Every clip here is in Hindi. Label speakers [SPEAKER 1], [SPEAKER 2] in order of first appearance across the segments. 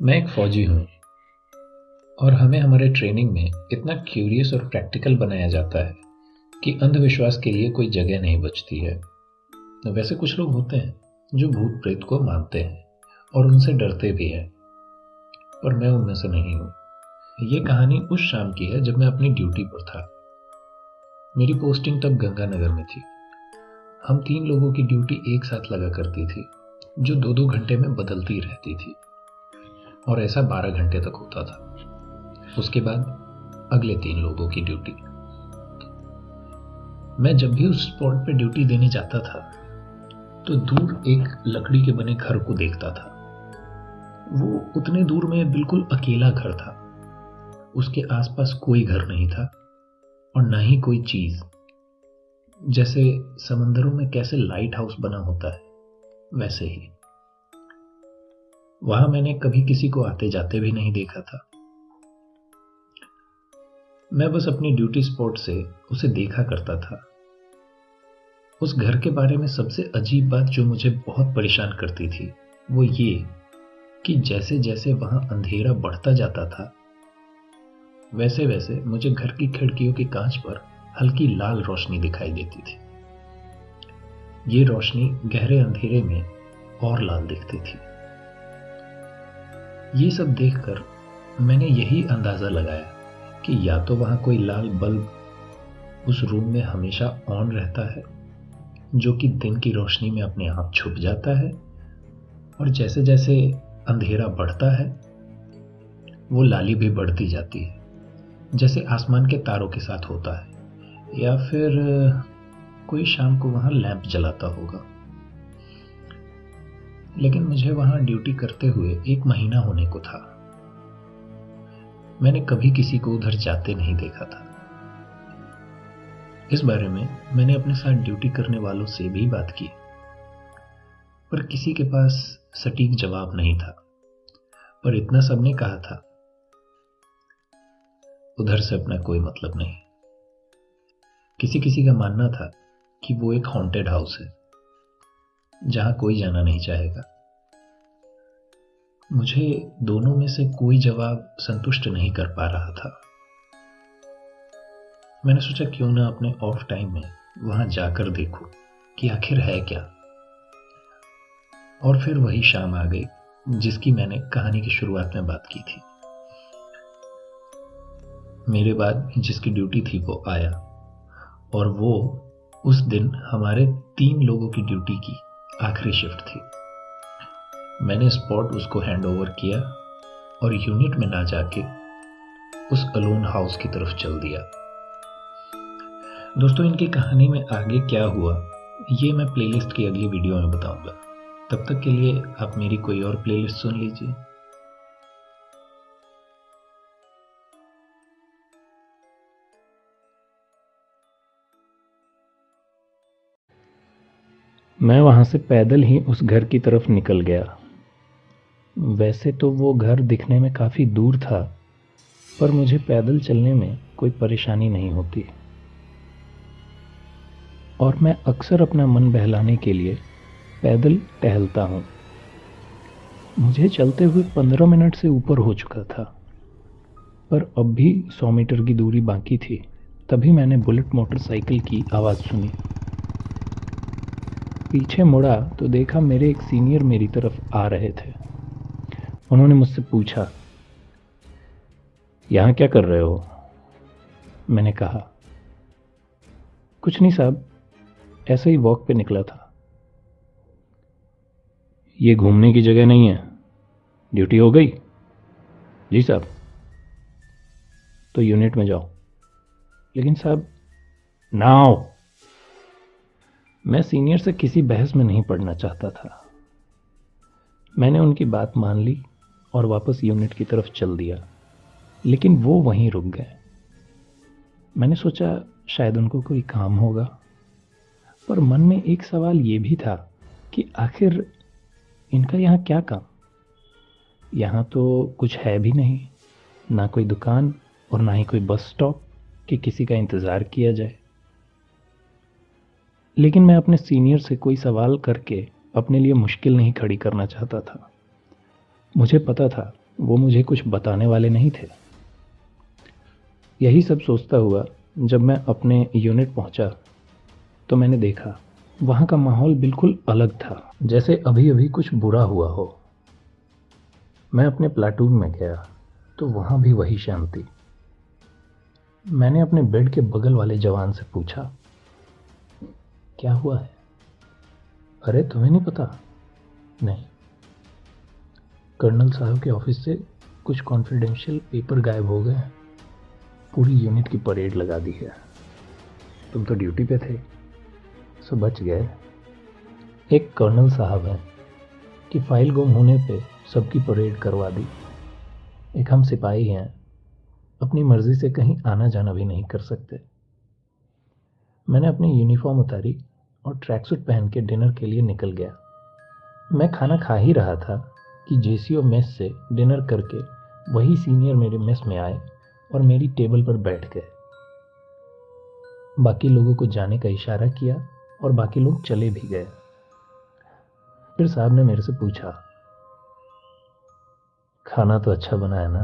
[SPEAKER 1] मैं एक फौजी हूँ और हमें हमारे ट्रेनिंग में इतना क्यूरियस और प्रैक्टिकल बनाया जाता है कि अंधविश्वास के लिए कोई जगह नहीं बचती है। वैसे कुछ लोग होते हैं जो भूत प्रेत को मानते हैं और उनसे डरते भी हैं, पर मैं उनमें से नहीं हूँ। ये कहानी उस शाम की है जब मैं अपनी ड्यूटी पर था। मेरी पोस्टिंग तब गंगानगर में थी। हम तीन लोगों की ड्यूटी एक साथ लगा करती थी, जो दो दो घंटे में बदलती रहती थी। और ऐसा बारह घंटे तक होता था। उसके बाद अगले तीन लोगों की ड्यूटी। मैं जब भी उस स्पॉट पे ड्यूटी देने जाता था तो दूर एक लकड़ी के बने घर को देखता था। वो उतने दूर में बिल्कुल अकेला घर था। उसके आसपास कोई घर नहीं था और ना ही कोई चीज़। जैसे समंदरों में कैसे लाइट हाउस बना होता है, वैसे ही। वहाँ मैंने कभी किसी को आते जाते भी नहीं देखा था। मैं बस अपनी ड्यूटी स्पॉट से उसे देखा करता था। उस घर के बारे में सबसे अजीब बात जो मुझे बहुत परेशान करती थी, वो ये कि जैसे जैसे वहाँ अंधेरा बढ़ता जाता था वैसे वैसे मुझे घर की खिड़कियों के कांच पर हल्की लाल रोशनी दिखाई देती थी। ये रोशनी गहरे अंधेरे में और लाल दिखती थी। ये सब देखकर मैंने यही अंदाज़ा लगाया कि या तो वहाँ कोई लाल बल्ब उस रूम में हमेशा ऑन रहता है, जो कि दिन की रोशनी में अपने आप छुप जाता है, और जैसे जैसे अंधेरा बढ़ता है, वो लाली भी बढ़ती जाती है, जैसे आसमान के तारों के साथ होता है, या फिर कोई शाम को वहाँ लैंप जलाता होगा। लेकिन मुझे वहाँ ड्यूटी करते हुए एक महीना होने को था। मैंने कभी किसी को उधर जाते नहीं देखा था। इस बारे में मैंने अपने साथ ड्यूटी करने वालों से भी बात की, पर किसी के पास सटीक जवाब नहीं था, पर इतना सबने कहा था। उधर से अपना कोई मतलब नहीं। किसी किसी का मानना था कि वो एक हॉन्टेड हाउस है। जहाँ कोई जाना नहीं चाहेगा। मुझे दोनों में से कोई जवाब संतुष्ट नहीं कर पा रहा था। मैंने सोचा, क्यों ना अपने ऑफ़ टाइम में वहाँ जाकर देखूँ कि आखिर है क्या। और फिर वही शाम आ गई, जिसकी मैंने कहानी की शुरुआत में बात की थी। मेरे बाद जिसकी ड्यूटी थी वो आया, और वो उस दिन हमारे तीन लोगों की ड्यूटी की। आखिरी शिफ्ट थी। मैंने स्पॉट उसको हैंड ओवर किया और यूनिट में ना जाके उस अलोन हाउस की तरफ़ चल दिया। दोस्तों, इनकी कहानी में आगे क्या हुआ, ये मैं प्लेलिस्ट की अगली वीडियो में बताऊँगा। तब तक के लिए आप मेरी कोई और प्लेलिस्ट सुन लीजिए। मैं वहाँ से पैदल ही उस घर की तरफ़ निकल गया। वैसे तो वो घर दिखने में काफ़ी दूर था, पर मुझे पैदल चलने में कोई परेशानी नहीं होती। और मैं अक्सर अपना मन बहलाने के लिए पैदल टहलता हूँ। मुझे चलते हुए पंद्रह मिनट से ऊपर हो चुका था, पर अब भी सौ मीटर की दूरी बाकी थी। तभी मैंने बुलेट मोटरसाइकिल की आवाज़ सुनी। पीछे मुड़ा तो देखा मेरे एक सीनियर मेरी तरफ़ आ रहे थे। उन्होंने मुझसे पूछा, यहाँ क्या कर रहे हो? मैंने कहा, कुछ नहीं साहब, ऐसे ही वॉक पे निकला था। ये घूमने की जगह नहीं है। ड्यूटी हो गई? जी साहब. तो यूनिट में जाओ। लेकिन साहब नाउ मैं सीनियर से किसी बहस में नहीं पढ़ना चाहता था। मैंने उनकी बात मान ली और वापस यूनिट की तरफ़ चल दिया, लेकिन वो वहीं रुक गए। मैंने सोचा शायद उनको कोई काम होगा, पर मन में एक सवाल ये भी था कि आखिर इनका यहाँ क्या काम? यहाँ तो कुछ है भी नहीं, ना कोई दुकान और ना ही कोई बस स्टॉप कि किसी का इंतज़ार किया जाए। लेकिन मैं अपने सीनियर से कोई सवाल करके अपने लिए मुश्किल नहीं खड़ी करना चाहता था। मुझे पता था, वो मुझे कुछ बताने वाले नहीं थे। यही सब सोचता हुआ जब मैं अपने यूनिट पहुँचा तो मैंने देखा, वहाँ का माहौल बिल्कुल अलग था, जैसे अभी अभी कुछ बुरा हुआ हो। मैं अपने प्लाटून में गया तो वहाँ भी वही शांति। मैंने अपने बेड के बगल वाले जवान से पूछा क्या हुआ है? अरे, तुम्हें नहीं पता? नहीं। कर्नल साहब के ऑफ़िस से कुछ कॉन्फिडेंशियल पेपर गायब हो गए पूरी यूनिट की परेड लगा दी है। तुम तो ड्यूटी पे थे। सो बच गए। एक कर्नल साहब हैं कि फ़ाइल गुम होने पे सबकी परेड करवा दी। एक हम सिपाही हैं। अपनी मर्ज़ी से कहीं आना जाना भी नहीं कर सकते। मैंने अपनी यूनिफॉर्म उतारी। और ट्रैक सूट पहन के डिनर के लिए निकल गया। मैं खाना खा ही रहा था कि जेसीओ मेस से डिनर करके वही सीनियर मेरे मेस में आए और मेरी टेबल पर बैठ गए। बाकी लोगों को जाने का इशारा किया और बाकी लोग चले भी गए। फिर साहब ने मेरे से पूछा, खाना तो अच्छा बना है ना?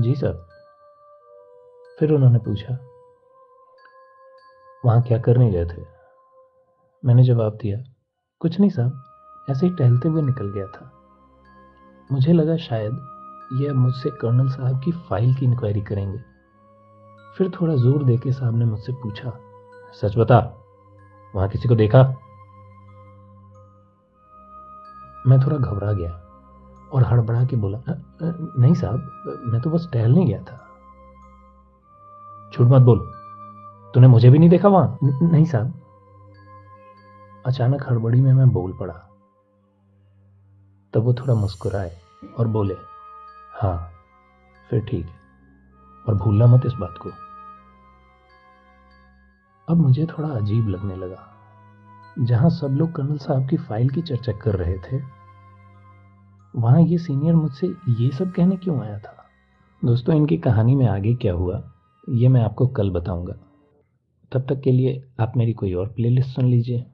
[SPEAKER 1] जी सर। फिर उन्होंने पूछा वहाँ क्या करने गए थे? मैंने जवाब दिया, कुछ नहीं साहब, ऐसे ही टहलते हुए निकल गया था। मुझे लगा शायद यह मुझसे कर्नल साहब की फ़ाइल की इंक्वायरी करेंगे। फिर थोड़ा ज़ोर देके साहब ने मुझसे पूछा, सच बता, वहाँ किसी को देखा? मैं थोड़ा घबरा गया और हड़बड़ा के बोला नहीं साहब, मैं तो बस टहलने गया था। झूठ मत बोल। तूने मुझे भी नहीं देखा वहाँ? नहीं साहब। अचानक हड़बड़ी में मैं बोल पड़ा। तब वो थोड़ा मुस्कुराए और बोले हाँ फिर ठीक है, और भूलना मत इस बात को। अब मुझे थोड़ा अजीब लगने लगा, जहाँ सब लोग कर्नल साहब की फ़ाइल की चर्चा कर रहे थे। वहाँ ये सीनियर मुझसे ये सब कहने क्यों आया था? दोस्तों, इनकी कहानी में आगे क्या हुआ, ये मैं आपको कल बताऊँगा। तब तक के लिए आप मेरी कोई और प्लेलिस्ट सुन लीजिए।